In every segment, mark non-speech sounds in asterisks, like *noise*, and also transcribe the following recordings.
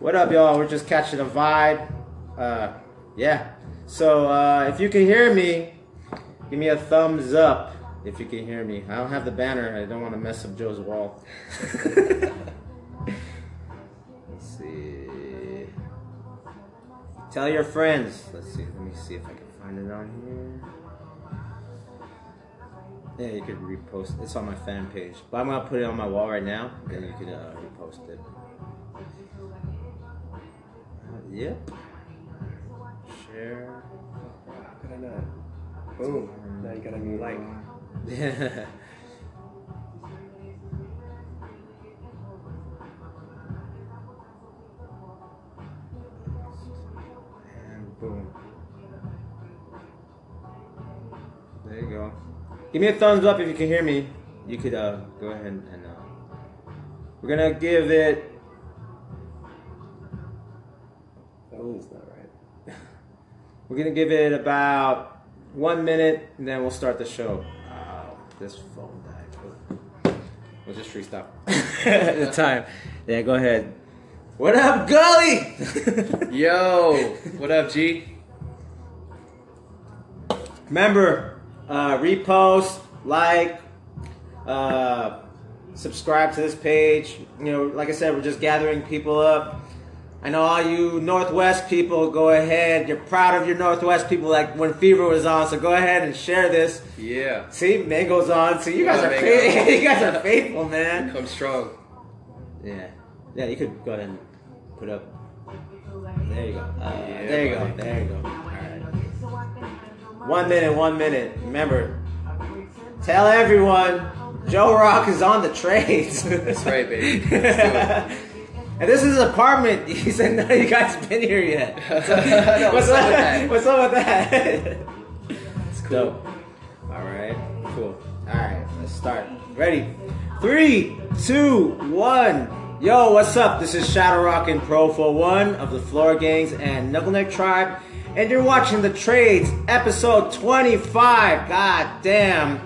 What up, y'all? We're just catching a vibe. Uh, yeah. So uh, if you can hear me, give me a thumbs up. If you can hear me, I don't have the banner. I don't want to mess up Joe's wall. *laughs* Let's see. Tell your friends. Let's see. Let me see if I can find it on here. Yeah, you could repost. It's on my fan page, but I'm gonna put it on my wall right now. Then you can uh, repost it. Yep. Share. How could I not? Boom. Now you got a new like. Yeah. *laughs* And boom. There you go. Give me a thumbs up if you can hear me. You could uh, go ahead and, and uh, we're gonna give it. That one's not right. *laughs* We're gonna give it about one minute, and then we'll start the show. Wow, this phone died. We'll just freestyle at *laughs* the time. Yeah, go ahead. What up, Gully? *laughs* Yo, what up, G? Remember, uh, repost, like, uh, subscribe to this page. You know, like I said, we're just gathering people up. I know all you Northwest people, go ahead. You're proud of your Northwest people, like when Fever was on. So go ahead and share this. Yeah. See, Mango's on. See, you guys are *laughs* you guys are faithful, man. Come strong. Yeah, yeah. You could go ahead and put up. There you go. Uh, Yeah, there you go. There you go. Right. One minute. One minute. Remember, tell everyone Joe Rock is on the trades. That's right, baby. *laughs* And this is his apartment. *laughs* He said none of you guys been here yet. *laughs* No, *laughs* what's, up with that? What's up with that? It's cool. Dope. All right. Cool. All right. Let's start. Ready? Three, two, one. Yo, what's up? This is Shadow Rock and Pro for One of the Floor Gangs and Knuckleneck Tribe, and you're watching the Trades, episode 25. God damn.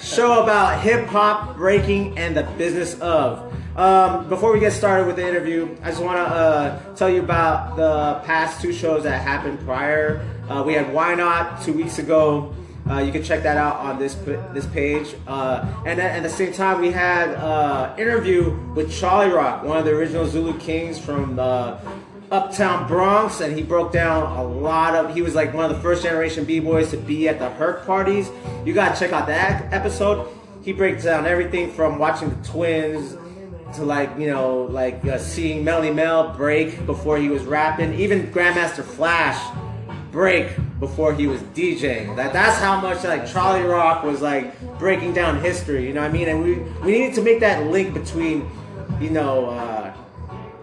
Show about hip hop, breaking, and the business of. Um, before we get started with the interview, I just want to uh, tell you about the past two shows that happened prior. Uh, we had Why Not two weeks ago. Uh, you can check that out on this this page. Uh, and then at the same time, we had uh, interview with Charlie Rock, one of the original Zulu Kings from Uptown Bronx, and he broke down a lot of. He was like one of the first generation b boys to be at the Herc parties. You gotta check out that episode. He breaks down everything from watching the Twins to like you know like uh, seeing Melle Mel break before he was rapping, even Grandmaster Flash break before he was DJing. That that's how much like Charlie Rock was like breaking down history. You know what I mean? And we we needed to make that link between you know uh,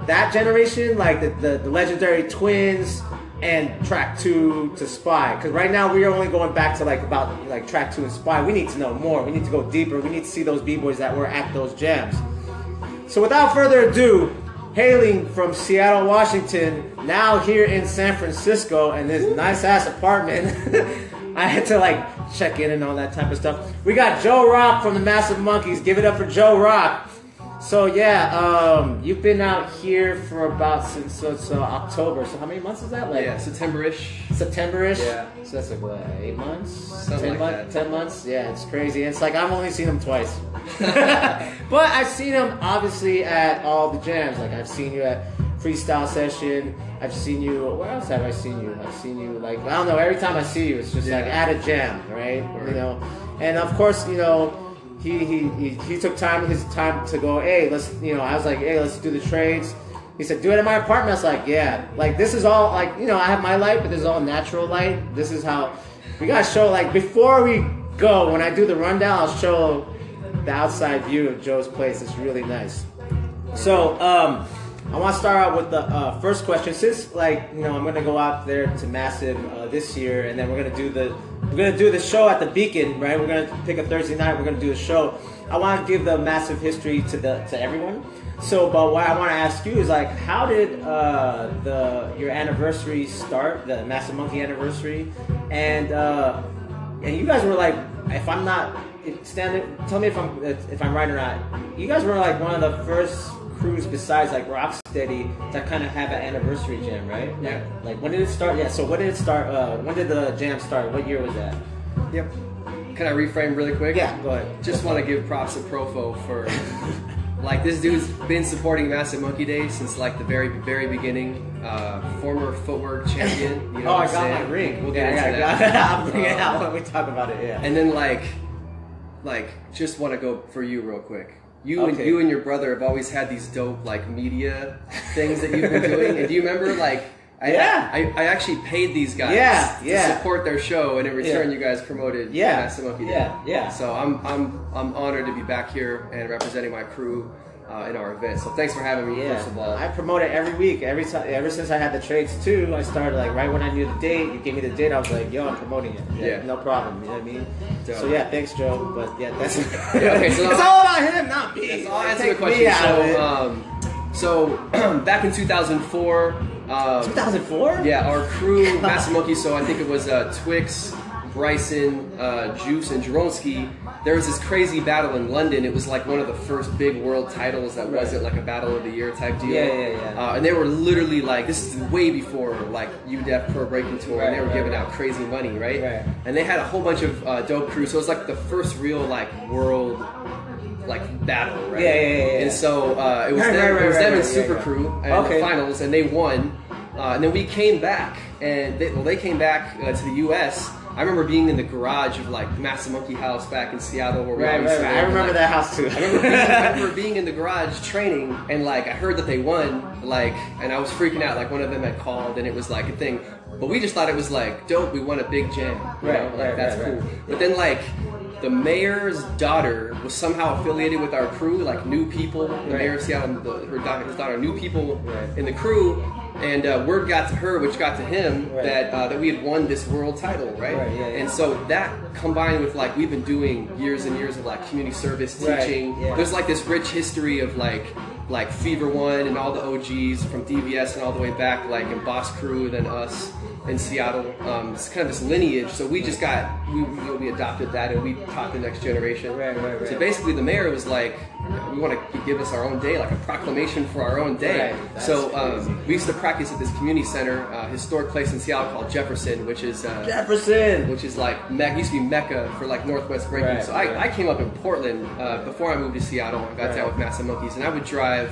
that generation, like the, the the legendary Twins. And Trac 2 to Spy, because right now we are only going back to like about like Trac 2 and Spy. We need to know more. We need to go deeper. We need to see those b boys that were at those jams. So without further ado, hailing from Seattle, Washington, now here in San Francisco in this nice ass apartment. *laughs* I had to like check in and all that type of stuff. We got Joe Rock from the Massive Monkeys. Give it up for Joe Rock. So yeah, um, you've been out here for about since so it's, uh, October. So how many months is that? Like Yeah, September-ish. September-ish. Yeah. So that's like what, eight months? Something ten like. Ten months? Yeah, it's crazy. It's like I've only seen him twice. *laughs* *laughs* but I've seen him obviously at all the jams. Like I've seen you at freestyle session. I've seen you. Where else have I seen you? I've seen you like I don't know. Every time I see you, it's just like at a jam, right? You know. And of course, you know. He, he, he, he took time his time to go hey let's you know I was like hey let's do the trades he said, "Do it in my apartment." I was like, "Yeah, like this is all like you know I have my light, but this is all natural light. This is how we gotta show like before we go when I do the rundown, I'll show the outside view of Joe's place. It's really nice. So um, I want to start out with the uh, first question. Since like you know I'm gonna go out there to Massive uh, this year, and then we're gonna do the we're gonna do the show at the Beacon, right? We're gonna pick a Thursday night. We're gonna do a show. I want to give the massive history to the to everyone. So, but what I want to ask you is like, how did uh, the your anniversary start? The Massive Monkey anniversary, and uh, and you guys were like, if I'm not if, stand tell me if I'm if I'm right or not. You guys were like one of the first crews besides like Rocksteady that kind of have an anniversary jam, right? Yeah. Like when did it start? Yeah. So when did it start? Uh, when did the jam start? What year was that? Yep. Can I reframe really quick? Yeah. Go ahead. Just want to give props to Profo for like this dude's been supporting Massive Monkey Day since like the very very beginning. Uh, former footwork champion. You know *laughs* oh, I got I'm my ring. We'll yeah, get into yeah, that. yeah. I'll bring it *laughs* out *laughs* when we talk about it. Yeah. And then like, like just want to go for you real quick. You and you and your brother have always had these dope like media things that you've been *laughs* doing. And do you remember like? I, Yeah. I, I actually paid these guys Yeah, to yeah. support their show, and in return, Yeah. you guys promoted Yeah, uh, Massive Day. yeah, yeah. So I'm I'm I'm honored to be back here and representing my crew uh, in our event. So thanks for having me. Yeah, First of all, I promote it every week. Every time, ever since I had the trades too, I started like right when I knew the date. You gave me the date, I was like, "Yo, I'm promoting it." Yeah. no problem. You know what I mean? Dope. So yeah, thanks, Joe. But yeah, that's *laughs* *laughs* okay, so it's all about him, not me. Yes, I'll answer the question. me out of it. So, um, so *clears throat* back in 2004, um, 2004. yeah, our crew, *laughs* Massive Monkey. So I think it was uh, Twix, Bryson, uh, Juice, and Jeromeskee. There was this crazy battle in London. It was like one of the first big world titles that Right. wasn't like a battle of the year type deal. Yeah, yeah, yeah. Uh, and they were literally like, this is way before like UDEF Pro Breaking Tour, and they were right, giving right. out crazy money, right? Right. And they had a whole bunch of uh, dope crews. So it was like the first real like world like battle, right? Yeah, yeah, yeah. And so uh, it was Right, them, right, it was right, them right, and Super. Crew in Okay. the finals, and they won. Uh, and then we came back, and they, well, they came back uh, to the U.S. I remember being in the garage of like Massive Monkey House back in Seattle, where we Right, always right, I and, remember like, that house too. I remember, being, I remember being in the garage training, and like I heard that they won, like, and I was freaking out. Like one of them had called, and it was like a thing. But we just thought it was like dope. We won a big jam, you Right, know? Like right, that's cool. But then like the mayor's daughter was somehow affiliated with our crew, like new people. The Right. mayor of Seattle, the, her daughter, his daughter, knew people Right. in the crew. And uh, word got to her, which got to him, Right. that uh, that we had won this world title, right? Right, yeah, yeah. And so that combined with like we've been doing years and years of like community service Right, teaching. yeah. There's like this rich history of like like Fever One and all the OGs from DVS and all the way back, like in Boss Crew and then us in Seattle. Um, it's kind of this lineage. So we just got we, we, we adopted that and we taught the next generation. Right, right, right. So basically, the mayor was like, we want to give us our own day, like a proclamation for our own day. Right, so um, we used to practice at this community center, uh, historic place in Seattle called Jefferson, which is. Uh, Jefferson. which is like Mecca, used to be Mecca for like Northwest breaking. Right, so I. I came up in Portland uh, before I moved to Seattle. I got down with Massive Monkeys, and I would drive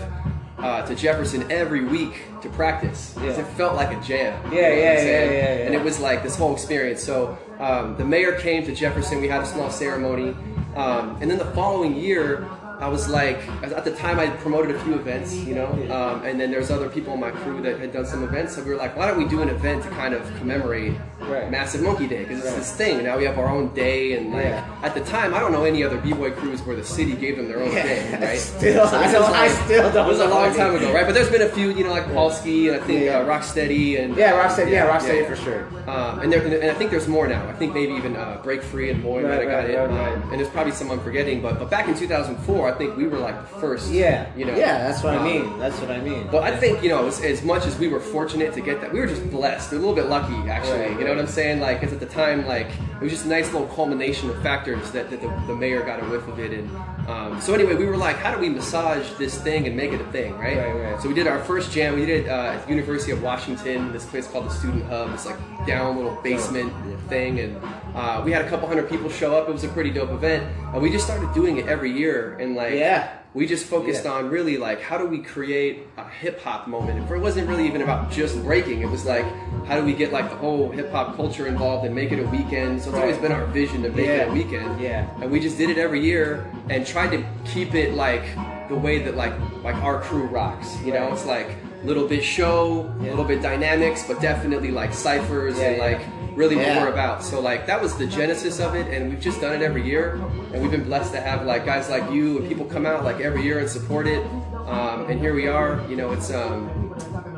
uh, to Jefferson every week to practice. 'cause Yeah. It felt like a jam. Yeah, you know yeah, yeah, yeah, yeah. And it was like this whole experience. So um, the mayor came to Jefferson. We had a small ceremony, um, and then the following year. I was like, at the time I promoted a few events, you know, um, and then there's other people in my crew that had done some events. So we were like, why don't we do an event to kind of commemorate Right. Massive Monkey Day because it's Right. this thing. Now we have our own day, and like Yeah. at the time, I don't know any other b-boy crews where the city gave them their own Yeah, day, right? still, I this don't- was I still don't It was a long time ago, right? But there's been a few, you know, like Polsky and I think Yeah. uh, Rocksteady and Yeah, Rocksteady. Yeah, Rocksteady yeah. for sure. Um, and, there, and I think there's more now. I think maybe even uh, Break Free and Moy Right, might have got it. Um, and there's probably some I'm forgetting, but but back in 2004, I think we were like the first. Yeah. you know. Yeah, that's what I um, mean. That's what I mean. but I think you know, as, as much as we were fortunate to get that, we were just blessed, a little bit lucky, actually. Right, you know right. what I'm saying? Like, because at the time, like, it was just a nice little culmination of factors that, that the, the mayor got a whiff of it. And um, so anyway, we were like, how do we massage this thing and make it a thing, right? Right, right. So we did our first jam. We did it uh, at the University of Washington, this place called the Student Hub. It's like down little basement thing, and uh, we had a couple hundred people show up. It was a pretty dope event, and we just started doing it every year. And like, Yeah. we just focused Yeah. on really like how do we create a hip hop moment. And for it wasn't really even about just breaking. It was like how do we get like the whole hip hop culture involved and make it a weekend. So it's Right. always been our vision to make it a weekend. Yeah. And we just did it every year and tried to keep it like the way that like like our crew rocks. You know, it's like little bit show, a Yeah. little bit dynamics, but definitely like ciphers Yeah, and like really what we're about. So like that was the genesis of it, and we've just done it every year, and we've been blessed to have like guys like you and people come out like every year and support it. Um, and here we are. You know, it's um,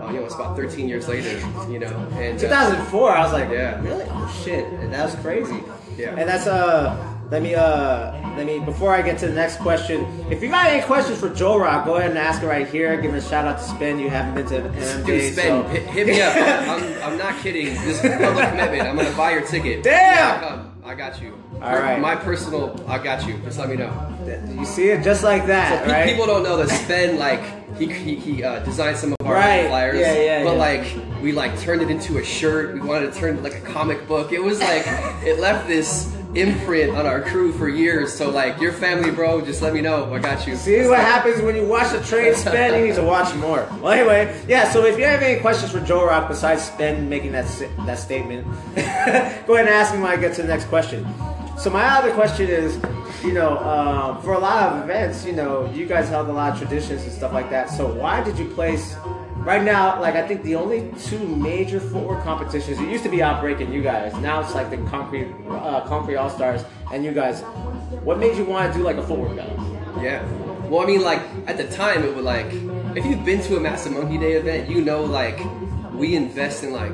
oh, you know, it's about 13 years later. You know, and uh, 2004. I was like, Yeah. really? Oh shit, and that was crazy. Yeah. And that's uh, let me uh, let me before I get to the next question. If you got any questions for Joe Rock, go ahead and ask it right here. Give a shout out to Spin. You haven't been to MMJ, Dude, so spend, hit, me up. I'm, I'm not kidding. This is public commitment. I'm gonna buy your ticket. Damn! I got you. All right. My personal, I got you. Just let me know. you see it just like that, Pe- right? People don't know that Sven like he he, he uh, designed some of our Right. flyers. Yeah, yeah, But yeah. like we like turned it into a shirt. We wanted to turn it like a comic book. It was like it left this imprint on our crew for years. So like your family, bro, just let me know. I got you. See what happens when you watch the train *laughs* spin? You need to watch more. Well, anyway, yeah. So if you have any questions for Joe Rock besides Spin making that that statement, *laughs* go ahead and ask me when I get to the next question. So my other question is, you know, um, for a lot of events, you know, you guys held a lot of traditions and stuff like that. So why did you place? Right now, like I think the only two major footwork competitions. It used to be Outbreak and you guys. Now it's like the Concrete uh, Concrete All Stars and you guys. What made you want to do like a footwork battle? Yeah. Well, I mean, like at the time, it would like if you've been to a Massive Monkey Day event, you know, like we invest in like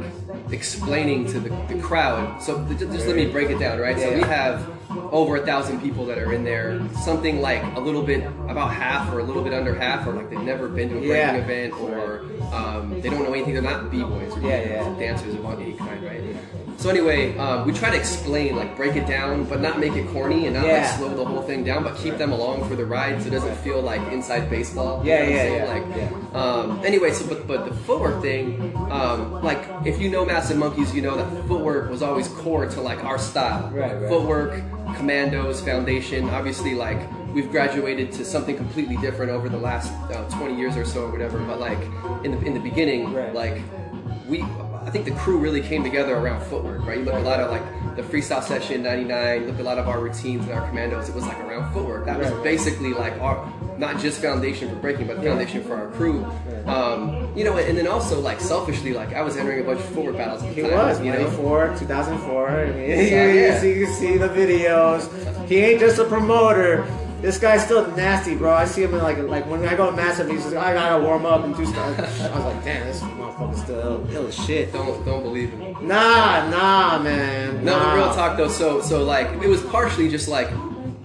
explaining to the, the crowd. So th- just let me break it down, right? So we have over a thousand people that are in there. Something like a little bit, about half or a little bit under half, or like they've never been to a breaking Yeah. event, or um, they don't know anything. They're not b-boys or Yeah, yeah. dancers of any kind, right? So anyway, um, we try to explain, like break it down, but not make it corny and not like slow the whole thing down, but keep them along for the ride so it doesn't feel like inside baseball. you Yeah, know what I'm yeah, yeah, Like, um, anyway, so but but the footwork thing, um, like if you know Massive Monkeys, you know that footwork was always core to like our style. Right, right. Footwork, commandos, foundation. Obviously, like we've graduated to something completely different over the last uh, 20 years or so, or whatever. But like in the in the beginning, Right. like we I think the crew really came together around footwork, right? You look a lot of like the freestyle session '99, you look a lot of our routines and our commandos. It was like around footwork. That was basically like our not just foundation for breaking, but foundation for our crew. Um, you know, and then also like selfishly, like I was entering a bunch of footwork battles. At the He time, was, you know. 94, 2004. I mean, you, yeah. see, you can see the videos. He ain't just a promoter. This guy's still nasty, bro. I see him in like like when I go to Massive, he's like, I gotta warm up and do stuff. I was like, damn, this motherfucker's still ill, ill as shit. Don't don't believe him. Nah, nah, man. No, nah. real talk though. So, so like it was partially just like,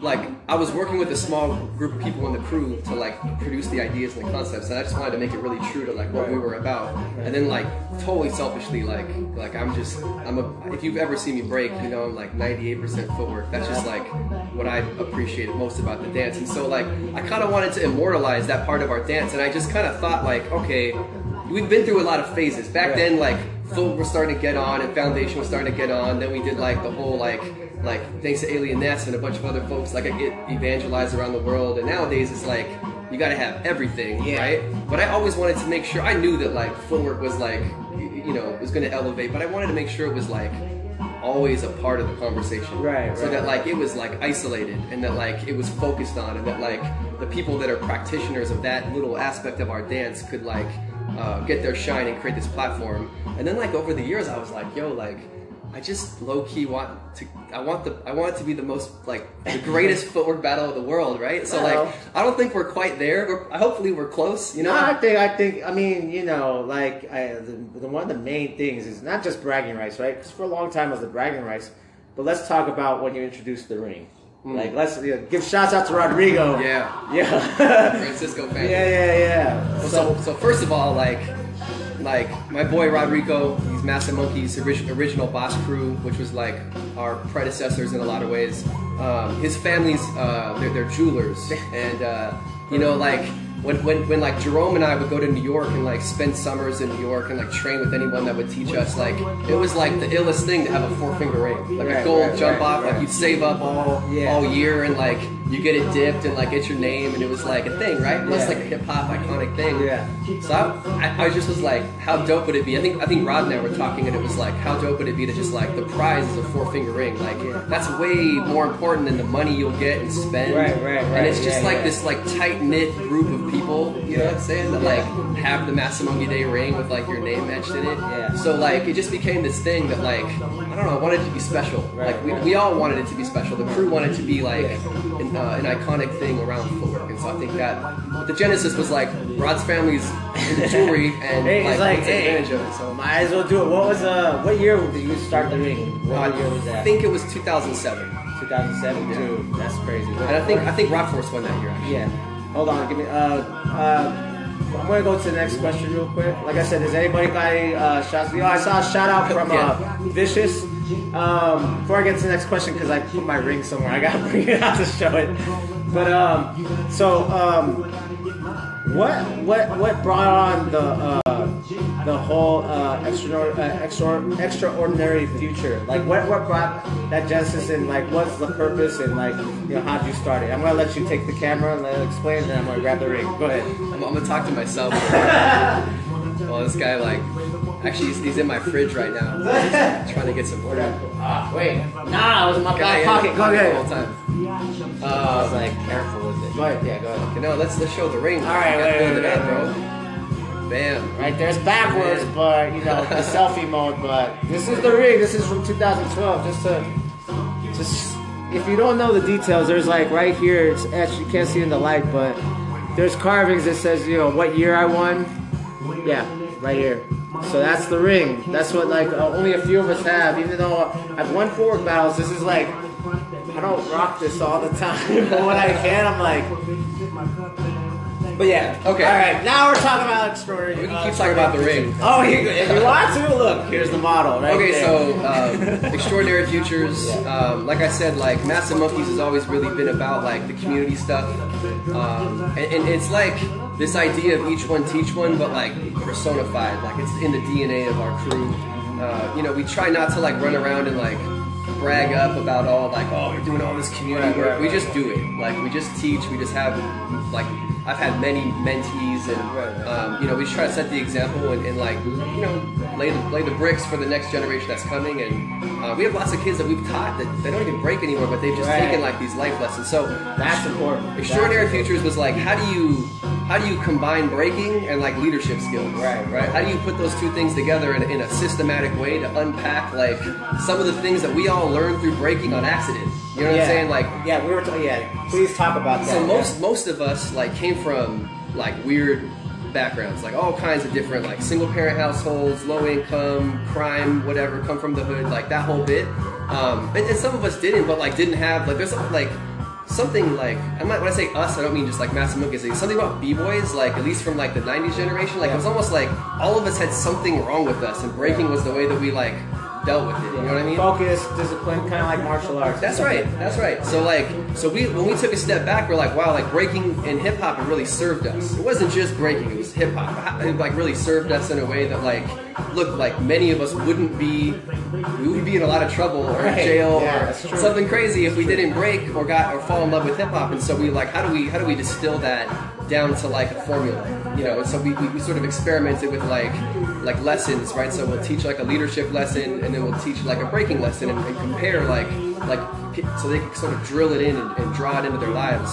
like I was working with a small group of people in the crew to like produce the ideas and the concepts, and I just wanted to make it really true to like what we were about. And then like totally selfishly, like like I'm just I'm a if you've ever seen me break, you know I'm like 98% footwork. That's just like what I appreciated most about the dance. And so like I kind of wanted to immortalize that part of our dance, and I just kind of thought like, okay, we've been through a lot of phases. Back then, like foot was starting to get on and foundation was starting to get on then we did like the whole like like thanks to Alien Ness and a bunch of other folks like i get evangelized around the world and nowadays it's like you gotta have everything Yeah. right but i always wanted to make sure i knew that like footwork was like you know was gonna elevate but i wanted to make sure it was like always a part of the conversation Right, so right. that like it was like isolated and that like it was focused on and that like the people that are practitioners of that little aspect of our dance could like uh, get their shine and create this platform and then like over the years i was like yo like i just low-key want to i want the i want it to be the most like the greatest *laughs* footwork battle of the world right so Well. like i don't think we're quite there we're, hopefully we're close you know No, I think I think I mean you know like I, the, the one of the main things is not just bragging rights, right? Because for a long time it was the bragging rights, but let's talk about when you introduced the ring. Mm. Like let's you know, give shouts out to Rodrigo. Yeah yeah, *laughs* francisco yeah, fan *laughs* yeah, yeah. So, so first of all, like, like my boy Rodrigo, he's Massive Monkeys' orig- original boss crew, which was like our predecessors in a lot of ways. Um, his family's uh, they're, they're jewelers, *laughs* and uh, you know, like when, when when like Jerome and I would go to New York and like spend summers in New York and like train with anyone that would teach us, like it was like the illest thing to have a four finger ring, like Right, a gold right, jump right, off, like you'd save up all Yeah. all year and like you get it dipped and like it's your name and it was like a thing, right? It was Yeah. like a hip hop iconic thing. Yeah. So I, I, just was like, how dope would it be? I think I think Rod and I were talking, and it was like, how dope would it be to just like the prize is a four finger ring? Like that's way more important than the money you'll get and spend. Right, right, right. And it's just yeah, like yeah. this like tight knit group of people. You know what I'm saying? That like have the Massive Monkey Day ring with like your name etched in it. Yeah. So like it just became this thing that like I don't know, I wanted it to be special. Right, like we, right. we all wanted it to be special. The crew wanted it to be like Yeah. an, uh, an iconic thing around footwork, and so I think that the genesis was like Rod's family's into jewelry, *laughs* and Hey, like, like, take hey, advantage of it. So might as well do it. What was uh, what year did you start the ring? What year was that? I think it was 2007, 2007 too. That's crazy. and I think I think Rock Force won that year. Actually. Yeah. Hold on. Give me. Uh, uh, I'm gonna go to the next question real quick. Like I said, does anybody got any uh, shots? Yo, I saw a shout out from uh, Vicious. Um, before I get to the next question, because I put my ring somewhere, I gotta *laughs* bring it out to show it. But um, so um, what what what brought on the uh, the whole uh, extra, uh, extra extraordinary future? Like what what brought that genesis and like what's the purpose and like you know how'd you start it? I'm gonna let you take the camera and let explain, and then I'm gonna grab the ring. Go ahead. I'm, I'm gonna talk to myself. *laughs* well, this guy like actually he's, he's in my fridge right now, trying to get some water. Ah, wait, nah, it was in my back pocket. Go ahead. the whole time. I was Uh, like careful with it. Go ahead. Yeah, go ahead. you know, let's let's show the ring. All right, You wait, to build wait, wait, bro. Bam. Right there's backwards, but you know the *laughs* selfie mode. But this is the rig. This is from 2012. Just to, just if you don't know the details, there's like right here. It's etched. You can't see in the light, but there's carvings that says you know what year I won. Yeah, right here. So that's the ring. That's what like uh, only a few of us have. Even though I've won forward battles, this is like I don't rock this all the time, *laughs* but when I can, I'm like. But yeah. Okay. All right. Now we're talking about extraordinary. We can uh, keep talking about the ring. Oh, you, if you want to, look, here's the model, right Okay, there. so um, *laughs* extraordinary futures. Um, like I said, like Massive Monkeys has always really been about like the community stuff, um, and, and it's like this idea of each one teach one, but like personified. Like it's in the DNA of our crew. Uh, you know, we try not to like run around and like brag up about all like oh we're doing all this community work. we just do it. Like we just teach. We just have like I've had many mentees and um, you know we just try to set the example and, and like you know lay the, lay the bricks for the next generation that's coming and uh, we have lots of kids that we've taught that they don't even break anymore but they've just Right. taken like these life lessons so that's important. extraordinary That's futures was like how do you how do you combine breaking and like leadership skills Right. right how do you put those two things together in, in a systematic way to unpack like some of the things that we all learned through breaking on accident you know what yeah. i'm saying like yeah, we were. T- yeah, please talk about that. so most most of us like came from like weird backgrounds, like all kinds of different like single parent households, low income, crime, whatever, come from the hood, like that whole bit. Um, and, and some of us didn't, but like didn't have like there's like something like I'm not when I say us, I don't mean just like Massive Monkeys. Like, something about b boys, like at least from like the '90s generation, like it was almost like all of us had something wrong with us, and breaking was the way that we like dealt with it. You know what I mean? Focus, discipline, kind of like martial arts. That's right. That's right. So like, so we when we took a step back, we're like, wow, like breaking and hip hop, it really served us. It wasn't just breaking; it was hip hop. It like really served us in a way that like, look, like many of us wouldn't be, we would be in a lot of trouble or in jail Yeah, or something crazy if we didn't break or got or fall in love with hip hop. And so we like, how do we how do we distill that down to like a formula? You know, so we, we, we sort of experimented with like like lessons, right? So we'll teach like a leadership lesson, and then we'll teach like a breaking lesson, and, and compare like like so they can sort of drill it in and, and draw it into their lives.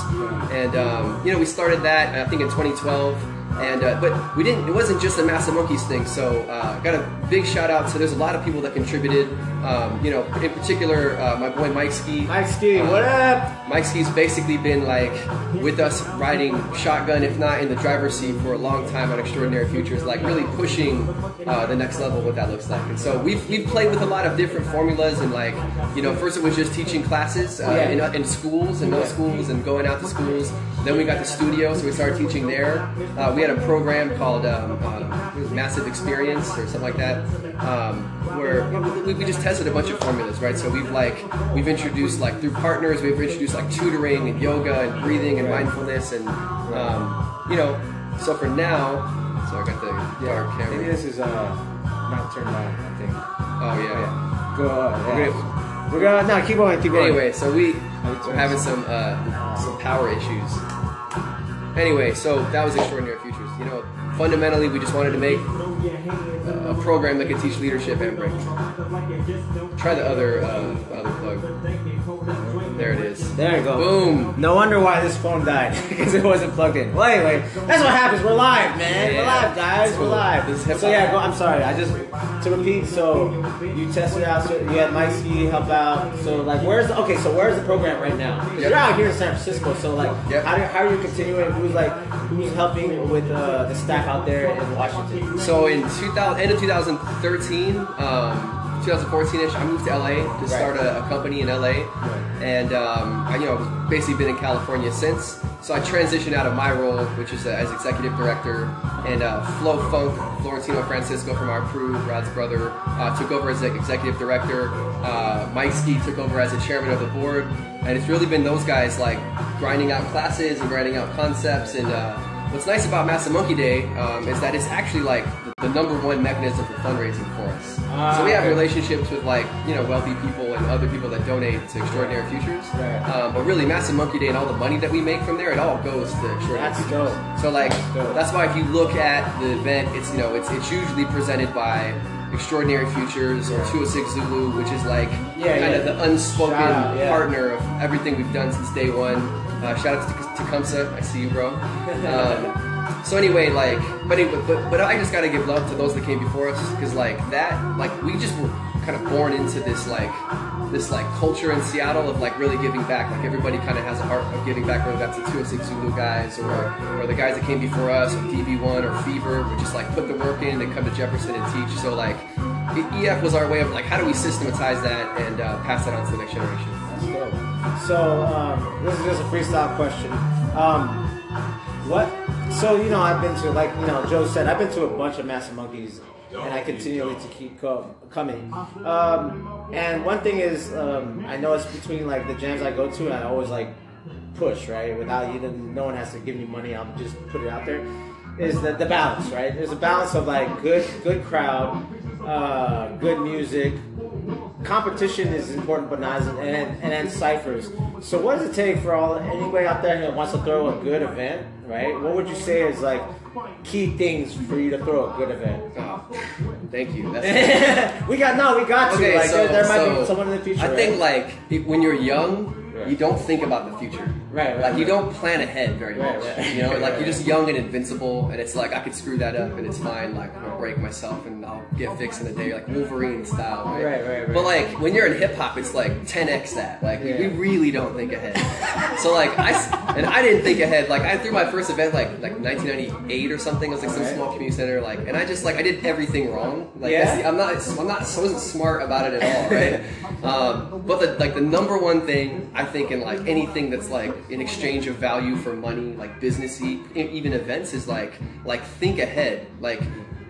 And um, you know, we started that I think in 2012. And uh, but we didn't. It wasn't just a Massive Monkeys thing. So uh, got a big shout out. So there's a lot of people that contributed. Um, you know, in particular, uh, my boy Mike Ski. Mike Ski, Uh, what up? Mike Ski's basically been like with us riding shotgun, if not in the driver's seat, for a long time on Extraordinary Futures, like really pushing uh, the next level what that looks like. And so we've, we've played with a lot of different formulas and like, you know, first it was just teaching classes uh, Yeah. in, in schools and no schools and going out to schools. Then we got the studio, so we started teaching there. Uh, we had a program called um, uh, Massive Experience or something like that, um, where we, we just tested a bunch of formulas, right? So we've like we've introduced like through partners, we've introduced like tutoring and yoga and breathing and mindfulness and um, you know. So for now, so I got the dark Maybe camera. this is uh not turned on. I think. Oh yeah. Go on. We're Yeah. We're gonna no keep going. Keep going. Anyway, so we we're having some uh, some power issues. Anyway, so that was extraordinary futures. You know, fundamentally, we just wanted to make uh, a program that could teach leadership and. Try the other uh, other plug. There it is. There you go. Boom. No wonder why this phone died *laughs* because it wasn't plugged in. Well, anyway, that's what happens. We're live, man. We're live, guys. We're live. This is hip-hop. So yeah, go, I'm sorry. I just to repeat. So you tested out. So you had Mike Ski help out. So like, where's the, okay? So where's the program right now? Yep. You're out here in San Francisco. So like, Yep. how, do, how are you continuing? Who's like who's helping with uh, the staff out there in Washington? So in 2000, end of 2013, um, 2014ish, I moved to LA to start a, a company in LA, and um, I, you know, I've basically been in California since. So I transitioned out of my role, which is uh, as executive director, and uh, Flo Funk, Florentino Francisco from our crew, Rod's brother, uh, took over as executive director. Uh, Mike Ski took over as the chairman of the board, and it's really been those guys like grinding out classes and grinding out concepts and. Uh, what's nice about Massive Monkey Day um, is that it's actually like the, number one mechanism for fundraising for us. Ah, so we have okay. relationships with like you know wealthy people and other people that donate to Extraordinary Futures. Right. Um, but really, Massive Monkey Day and all the money that we make from there, it all goes to Extraordinary That's Futures. dope. So like That's that's why if you look at the event, it's you know it's it's usually presented by Extraordinary Futures or 206 Zulu, which is like Yeah, kind yeah. of the unspoken out, yeah. partner of everything we've done since day one. Uh, shout out to Tecumseh, I see you, bro. *laughs* Um, so anyway, like, but, anyway, but but I just gotta give love to those that came before us because like that, like we just were kind of born into this like this like culture in Seattle of like really giving back. Like everybody kind of has a heart of giving back, whether that's the 206 Zulu guys or or the guys that came before us, or DV1 or Fever, would just like put the work in and come to Jefferson and teach. So like, EF was our way of like, how do we systematize that and uh, pass that on to the next generation? That's dope. So um, this is just a freestyle question. Um, what? So you know, I've been to like you know Joe said, I've been to a bunch of Massive Monkeys, and I continually to keep co- coming. Um, and one thing is, um, I know it's between like the jams I go to, and I always like push right without even no one has to give me money. I'll just put it out there. Is the, the balance right? There's a balance of like good good crowd, uh, good music, competition is important, but not as and then, and then ciphers. So what does it take for all anybody out there that wants to throw a good event, right? What would you say is like key things for you to throw a good event? Oh, thank you. That's *laughs* we got no, we got to. Okay, like so, there, there might so be someone in the future. I think right? like when you're young, Right. you don't think about the future. Right, right, Like you don't plan ahead very Right, much. right. You know, like right, you're just right. *laughs* young and invincible, and it's like I could screw that up and it's fine. Like gonna break myself and I'll get fixed in a day, like Wolverine style. Right, Right, right, right. But like when you're in hip hop, it's like 10x that. Like we- we really don't think ahead. so like I and I didn't think ahead. Like I threw my first event like like 1998 or something. It was like some Right. small community center. Like and I just like I did everything wrong. Like Yeah? the, I'm not I'm not I wasn't smart about it at all, right? *laughs* um, but the like the number one thing I think in like anything that's like in exchange of value for money, like businessy, even events, is like like think ahead. Like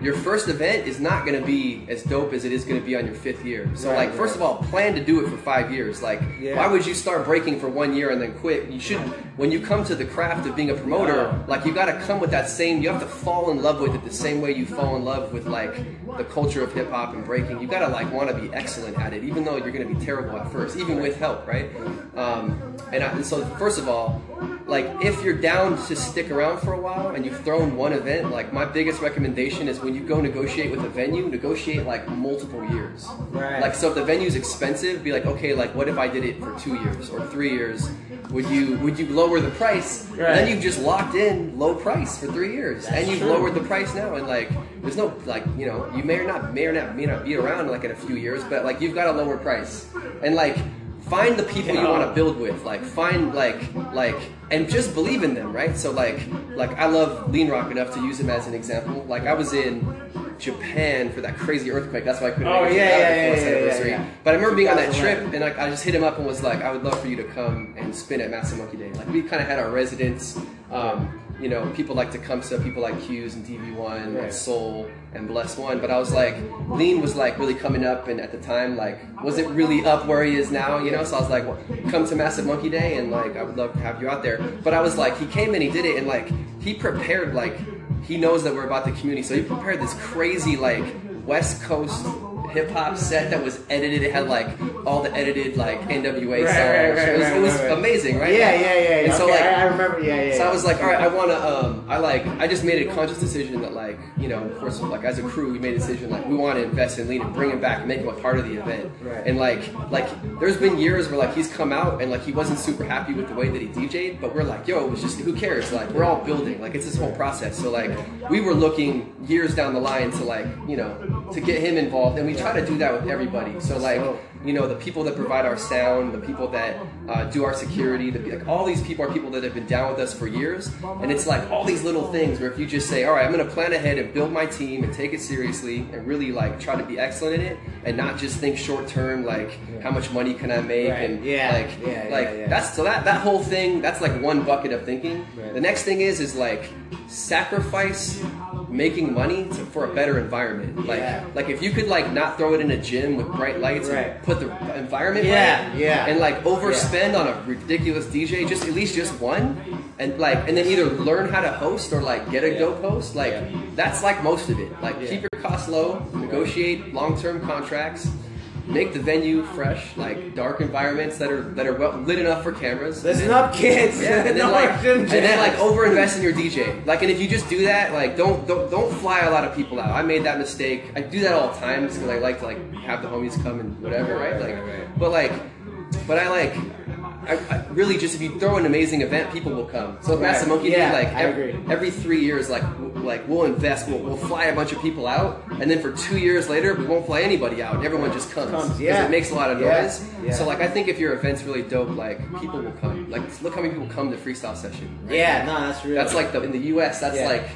your first event is not going to be as dope as it is going to be on your fifth year. So Right, like first of all, plan to do it for five years. Like Yeah. why would you start breaking for one year and then quit? You should when you come to the craft of being a promoter, Yeah. like you got to come with that same. You have to fall in love with it the same way you fall in love with like the culture of hip hop and breaking. You got to like want to be excellent at it, even though you're going to be terrible at first, even with help, right? Um, and, I, and so first of all, like if you're down to stick around for a while and you've thrown one event, like my biggest recommendation is when you go negotiate with a venue, negotiate like multiple years. Right. Like so if the venue's expensive, be like, okay, like what if I did it for two years or three years? Would you would you lower the price? And then you've just locked in low price for three years, That's and you've true. lowered the price now. And like, there's no like you know you may or not may or not may not be around like in a few years, but like you've got a lower price, and like find the people you want to build with. Like find like like and just believe in them, right? So like like I love Lean Rock enough to use him as an example. Like I was in Japan for that crazy earthquake. That's why I couldn't Oh, make it yeah, yeah, yeah, yeah, yeah, But I remember being on that trip and like I just hit him up and was like, I would love for you to come and spin at Massive Monkey Day. Like we kind of had our residents, um, you know, people like Tecumseh, people like Q's and DV1 Right. and Soul and Bless One. But I was like, Lean was like really coming up, and at the time, like, wasn't really up where he is now, you know. So I was like, well, come to Massive Monkey Day, and like, I would love to have you out there. But I was like, he came and he did it, and like, he prepared like. He knows that we're about the community, so he prepared this crazy like West Coast hip hop set that was edited. It had like all the edited like NWA Right, songs. right, right, it was, it was amazing, right? Yeah, yeah, yeah. yeah. And so like, I, I remember. Yeah, yeah. so I was like, all right, I want to. Um, I like. I just made a conscious decision that, like, you know, of course, like as a crew, we made a decision like we want to invest in Lean and bring him back and make him a part of the event. Right. And like, like, there's been years where like he's come out and like he wasn't super happy with the way that he DJ'd, but we're like, yo, it was just who cares? Like, we're all building. Like, it's this whole process. So like, we were looking years down the line to like, you know, to get him involved, and we try to do that with everybody. So like, you know, the people that provide our sound, the people that uh, do our security, the, like all these people are people that have been down with us for years, and it's like all these little things where if you just say, all right, I'm going to plan ahead and build my team and take it seriously and really like try to be excellent in it and not just think short term, like how much money can I make Right. and Yeah. like Yeah, like yeah, that's so that that whole thing that's like one bucket of thinking. Right. The next thing is is like sacrifice making money to, for a better environment. Like Yeah. like if you could like not throw it in a gym with bright lights Right. and put the environment Yeah, right, yeah. and like overspend on a ridiculous DJ, just at least just one, and like and then either learn how to host or like get a Yeah. dope host. Like Yeah. that's like most of it. Like Yeah. keep your costs low, negotiate long term contracts. Make the venue fresh, like dark environments that are that are well, lit enough for cameras. Listen up, kids. Yeah, and *laughs* then No like, more gym and then like jams. over invest in your DJ. Like, and if you just do that, like, don't don't don't fly a lot of people out. I made that mistake. I do that all the time because I like to like have the homies come and whatever, right? Right, Like, right, right. but like, but I like. I, I really just if you throw an amazing event, people will come. So Right. Massive Monkey Yeah, Day, like every, every three years, like like we'll invest, we'll, we'll fly a bunch of people out, and then for two years later, we won't fly anybody out. Everyone just comes Comes, 'Cause yeah. it makes a lot of noise. yeah. So like I think if your event's really dope, like people will come. Like look how many people come to freestyle session. right? Yeah, no, that's real. That's like the in the U.S. That's like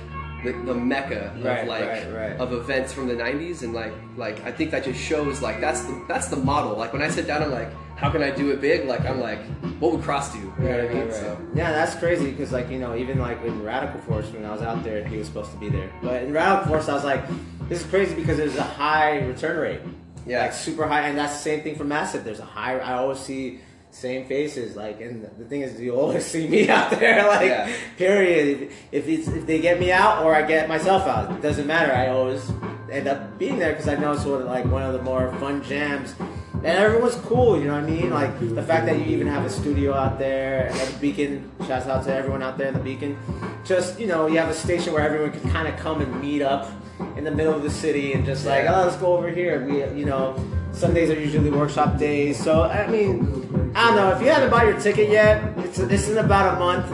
the, the mecca of Right, like right, right. of events from the '90s, and like like I think that just shows like that's the that's the model. Like when I sit down, I'm like, how can I do it big? Like I'm like, what would Cross do? You know what I mean? So Yeah, that's crazy because like you know even like in Radikal Forze when I was out there he was supposed to be there, but in Radikal Forze I was like, this is crazy because there's a high return rate, Yeah. like super high, and that's the same thing for Massive. There's a high. I always see same faces, like, and the thing is you always *laughs* see me out there, *laughs* like, Yeah. period. If it's if they get me out or I get myself out, it doesn't matter. I always end up being there because I know it's sort of like one of the more fun jams. And everyone's cool, you know what I mean? Like the fact that you even have a studio out there at the Beacon. Shouts out to everyone out there in the Beacon. Just you know, you have a station where everyone can kind of come and meet up in the middle of the city and just like, oh, let's go over here. We, you know, Sundays are usually workshop days. So I mean, I don't know if you haven't bought your ticket yet. It's it's in about a month.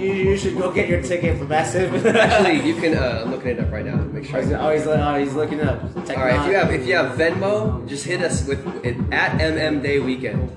You, you should go get your ticket for Massive. actually, *laughs* you can. Uh, I'm looking it up right now. Make sure. Oh, he's, oh, he's, looking up. All right, if you have if you have Venmo, just hit us with it at MM Day Weekend.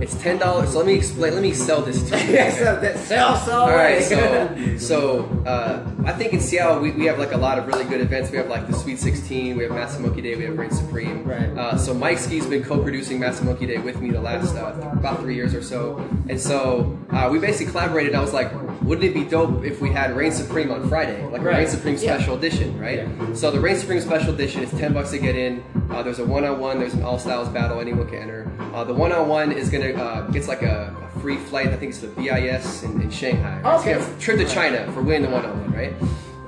It's ten dollars. So let me explain. Let me sell this to you. *laughs* yeah, that sell so. All right, so so uh, I think in Seattle we, we have like a lot of really good events. We have like the Sweet 16, we have Massive Day, we have Reign Supreme. Right. Uh, so Mike Ski's been co-producing Massive Day with me the last uh, about three years or so, and so uh, we basically collaborated. I was like, wouldn't it be dope if we had Reign Supreme on Friday, like a Right. Reign Supreme Yeah. special edition, right? Yeah. So the Reign Supreme special edition is ten bucks to get in. Uh, there's a one-on-one. There's an all-styles battle. Anyone can enter. Uh, the one-on-one is gonna uh, it's like a, a free flight. I think it's the BIS in, in Shanghai. It's Okay. gonna- trip to China for winning the one-on-one, right?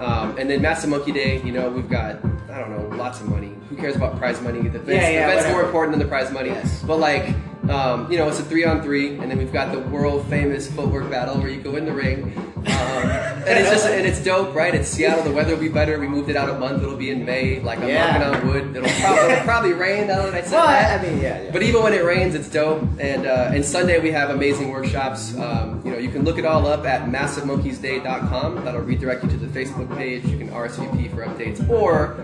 Um, and then Massive Monkey Day. You know, we've got I don't know lots of money. Who cares about prize money? The event's, Yeah, yeah, the event's more important than the prize money. Yes. But like. Um, you know, it's a three on three, and then we've got the world famous footwork battle where you go in the ring, um, and it's just and it's dope, right? It's Seattle. The weather will be better. We moved it out a month. It'll be in May. Like I'm Yeah. knocking on wood. It'll probably, it'll *laughs* probably rain. Now that I said Well, that. I mean, yeah, yeah. But even when it rains, it's dope. And uh, and Sunday we have amazing workshops. Um, you know, you can look it all up at massivemonkeysday.com. That'll redirect you to the Facebook page. You can RSVP for updates, or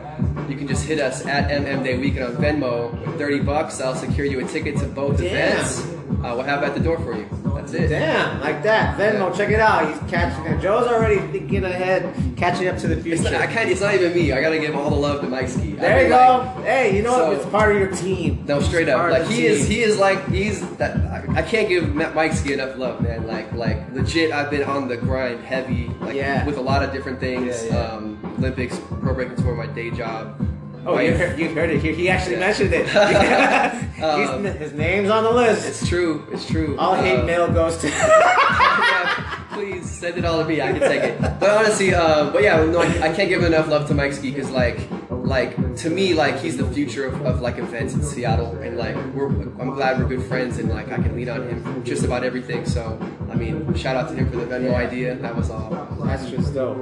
you can just hit us at MM Day Weekend on Venmo with 30 bucks. I'll secure you a ticket to both Damn. events. Uh, we'll have it at the door for you. That's it. Damn, like that. Venmo, check it out. He's catching. it. Joe's already thinking ahead, catching up to the It's future. not, I can't. It's not even me. I gotta give all the love to Mike Ski. I there you go. like, hey, you know so- what? It's part of your team. No, straight up. Like he is, he is like he's that. I, I can't give Mike Ski enough love, man. Like, like legit. I've been on the grind heavy, like Yeah. with a lot of different things. Yeah, yeah. Um, Olympics, pro breaking tour, my day job. Oh, you heard, you heard it here. He actually Yeah. mentioned it. *laughs* *laughs* Um, his name's on the list. It's true. It's true. All hate Uh, mail goes to. *laughs* yeah, please send it all to me. I can take it. But honestly, uh, but yeah, no, I, I can't give enough love to Mike Ski because like, like to me, like he's the future of, of like events in Seattle, and like we're, I'm glad we're good friends, and like I can lean on him just about everything. So I mean, shout out to him for the Venmo Yeah. idea. That was all. That's just dope.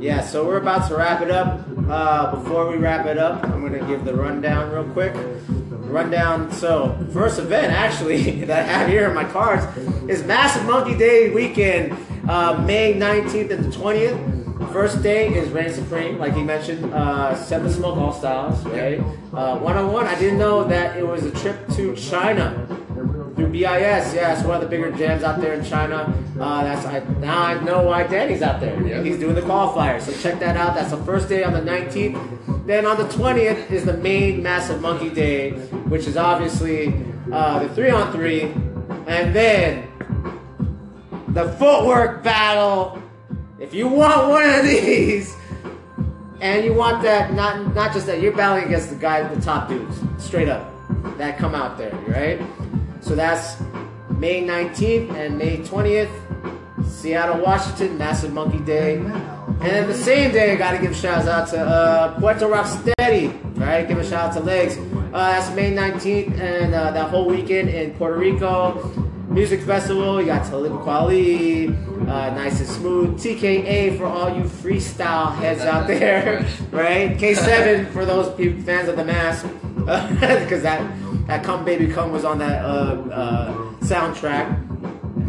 Yeah, so we're about to wrap it up. Uh, before we wrap it up, I'm gonna give the rundown real quick. Rundown. So first event actually *laughs* that I have here in my cards is Massive Monkey Day weekend, uh, May 19th and the 20th. First day is Reign Supreme, like he mentioned. Uh, Seven Smoke All Styles, right? Uh, one on one. I didn't know that it was a trip to China through BIS. Yeah, it's one of the bigger jams out there in China. Uh, that's I, now I know why Danny's out there. He's doing the qualifier. So check that out. That's the first day on the 19th. Then on the 20th is the main Massive Monkey Day, which is obviously uh, the three on three, and then the footwork battle. If you want one of these, and you want that not not just that you're battling against the guy, the top dudes, straight up, that come out there, right? So that's May 19th and May 20th, Seattle, Washington, Massive Monkey Day. And then the same day, I gotta give shouts out to uh, Puerto Rock Steady, right? Give a shout out to Legs. Uh, that's May 19th, and uh, that whole weekend in Puerto Rico. Music Festival, you got Talib Kweli, uh, Nice and Smooth, TKA for all you freestyle heads out there, right? *laughs* K7 for those people, fans of the mask, *laughs* because that, that Come Baby Come was on that uh, uh, soundtrack.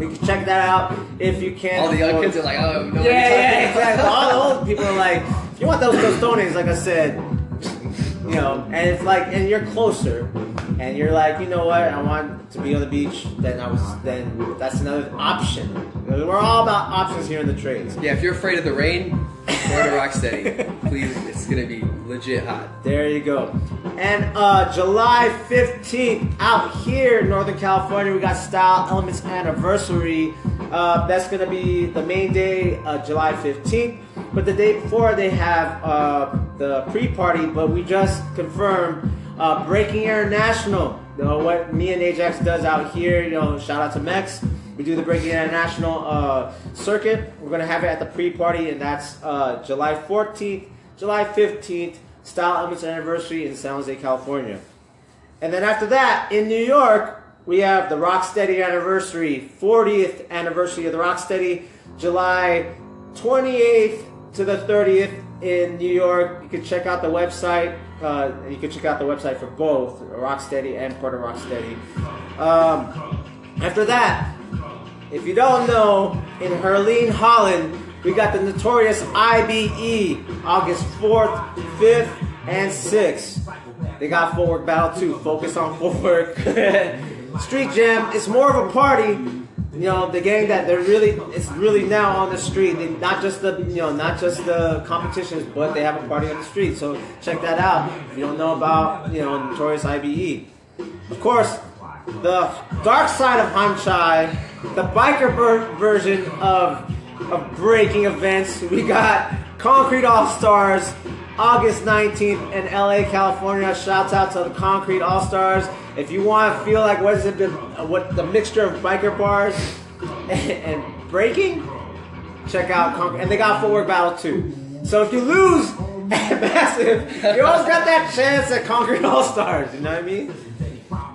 You can check that out if you can. All the young kids are like, oh, no. yeah, yeah, exactly. All the old *laughs* people are like, if you want those tostones, like I said, you know, and it's like, and you're closer, and you're like, you know what, I want to be on the beach. Then I was, then that's another option. We're all about options here in the trades. Yeah, if you're afraid of the rain, go to Rocksteady. Please, it's gonna be legit hot. There you go. And uh, July 15th, out here in Northern California, we got Style Elements Anniversary. Uh, that's to be the main day, uh, July 15th. But the day before, they have uh, the pre party, but we just confirmed uh, Breaking International. You know, what me and Ajax does out here, you know, shout out to Mex. We do the Breaking International uh, circuit. We're going to have it at the pre party, and that's uh, July 14th, July 15th. Style Elements Anniversary in San Jose, California. And then after that, in New York, we have the Rocksteady Anniversary, 40th anniversary of the Rocksteady, July 28th to the 30th in New York. You can check out the website. Uh, you can check out the website for both Rocksteady and Puerto Rocksteady. Um, after that, if you don't know, in Heerlen, Holland, we got the notorious IBE August 4th, 5th, and 6th. They got footwork battle too. Focus on *laughs* footwork. Street Jam, it's more of a party. You know, the gang that they're really, it's really now on the street. They, not just the, you know, not just the competitions, but they have a party on the street. So check that out. If you don't know about, you know, Notorious IBE. Of course, the dark side of Hanchai, the biker ver- version of of breaking events. We got Concrete All Stars, August 19th in LA, California. Shouts out to the Concrete All Stars. If you want to feel like what it, the- what the mixture of biker bars and, *laughs* and breaking, check out Concrete. And they got footwork battle too. So if you lose *laughs* Massive, you always got that chance at Concrete All Stars. You know what I mean?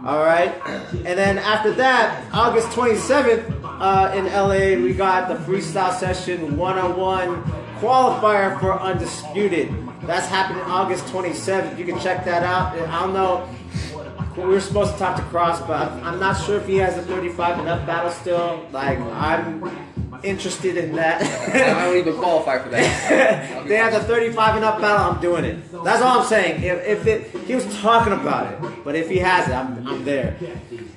All right. And then after that, August 27th uh, in LA, we got the freestyle session 101 qualifier for Undisputed. That's happening August 27th. You can check that out. I don't know. We were supposed to talk to Cross, but I'm not sure if he has a 35 and up battle still. Like, I'm interested in that. I don't even qualify for that. *laughs* they have the 35 and up battle. I'm doing it. That's all I'm saying. If, if it, he was talking about it, but if he has it, I'm, I'm there.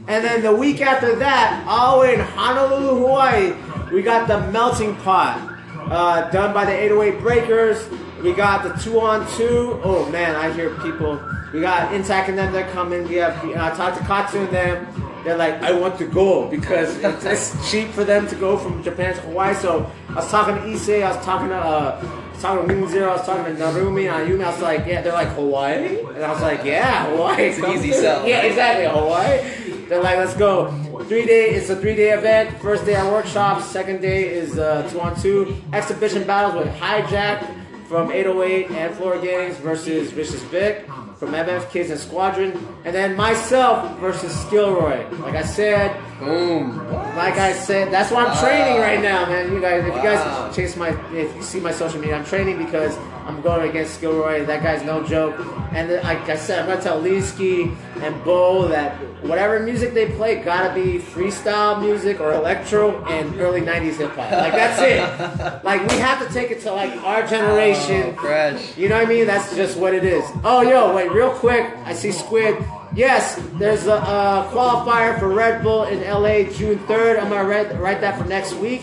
And then the week after that, all in Honolulu, Hawaii, we got the melting pot uh, done by the 808 Breakers. We got the two on two. Oh man, I hear people. We got Intact and them. They're coming. We have. I talked to Katsu and them. They're like, I want to go because *laughs* it's, it's cheap for them to go from Japan to Hawaii. So I was talking to Issei. I was talking to. Uh, I was talking to Wing Zero. I was talking to Narumi and Ayumi. I was like, yeah. They're like Hawaii, and I was like, yeah, Hawaii. It's an easy sell. *laughs* Yeah, exactly. Hawaii. They're like, let's go. Three day. It's a three day event. First day are workshops. Second day is uh, two on two exhibition battles with Hijack from 808 and Floor Gangz versus Vicious Vic from MF Kids and Squadron, and then myself versus Skillroy. Like I said, Boom. like I said, that's why I'm training right now, man. You guys, if you guys chase my, if you see my social media, I'm training because I'm going against Skillroy. That guy's no joke. And like I said, I'm gonna tell Leesky and Bo that whatever music they play gotta be freestyle music or electro and early '90s hip hop. Like that's it. *laughs* like we have to take it to like our generation. Oh, fresh. You know what I mean? That's just what it is. Oh, yo, wait, real quick. I see Squid. Yes, there's a uh, qualifier for Red Bull in LA June 3rd. I'm gonna write, write that for next week.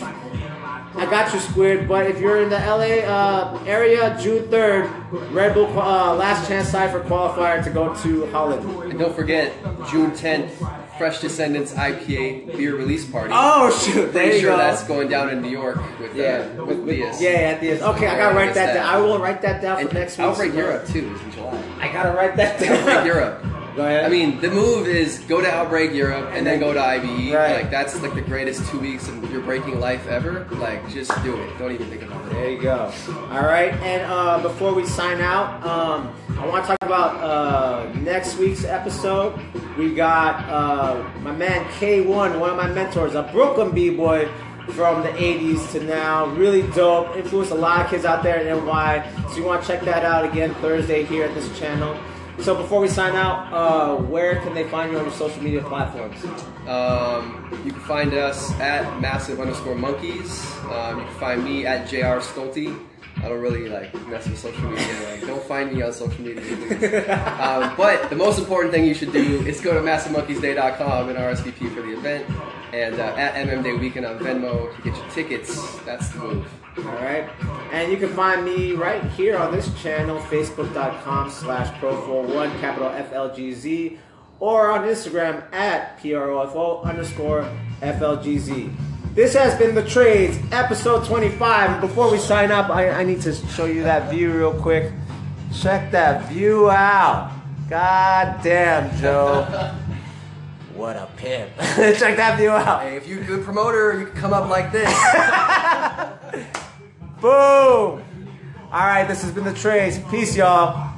I got you, Squid. But if you're in the LA uh, area, June 3rd, Red Bull uh, last chance Cypher qualifier to go to Holland. And don't forget, June 10th, Fresh Descendants IPA beer release party. Oh shoot! There Pretty you sure go. that's going down in New York with yeah, uh, with Theus. yeah, at the Okay, I gotta write that down. I will write that down And for next week. Outbreak Europe too is in July. I gotta write that down. Outbreak Europe. Go ahead. I mean, the move is go to Outbreak Europe and then go to IBE. Right. Like that's like the greatest two weeks of your breaking life ever. Like just do it. Don't even think about it. There you go. All right, and uh, before we sign out, um, I want to talk about uh, next week's episode. We got uh, my man K1, one of my mentors, a Brooklyn b-boy from the 80s to now. Really dope. Influenced a lot of kids out there in NY. So you want to check that out again Thursday here at this channel. So before we sign out, uh, where can they find you on your social media platforms? Um, you can find us at massive underscore monkeys. Um, you can find me at jr Stolte. I don't really like mess with social media. Like, *laughs* don't find me on social media. um, but the most important thing you should do is go to massivemonkeysday.com and RSVP for the event. And uh, at MM Day Weekend on Venmo to get your tickets. That's the move. All right. And you can find me right here on this channel, facebook.com slash pro41, capital FLGZ, or on Instagram at PROFO underscore FLGZ. This has been The Trades, episode 25. Before we sign up, I, I need to show you that view real quick. Check that view out. God damn, Joe. *laughs* What a pimp. *laughs* Check that view out. Hey, if you're a good promoter, you can come up like this. *laughs* Boom. All right, this has been The Trades. Peace, y'all.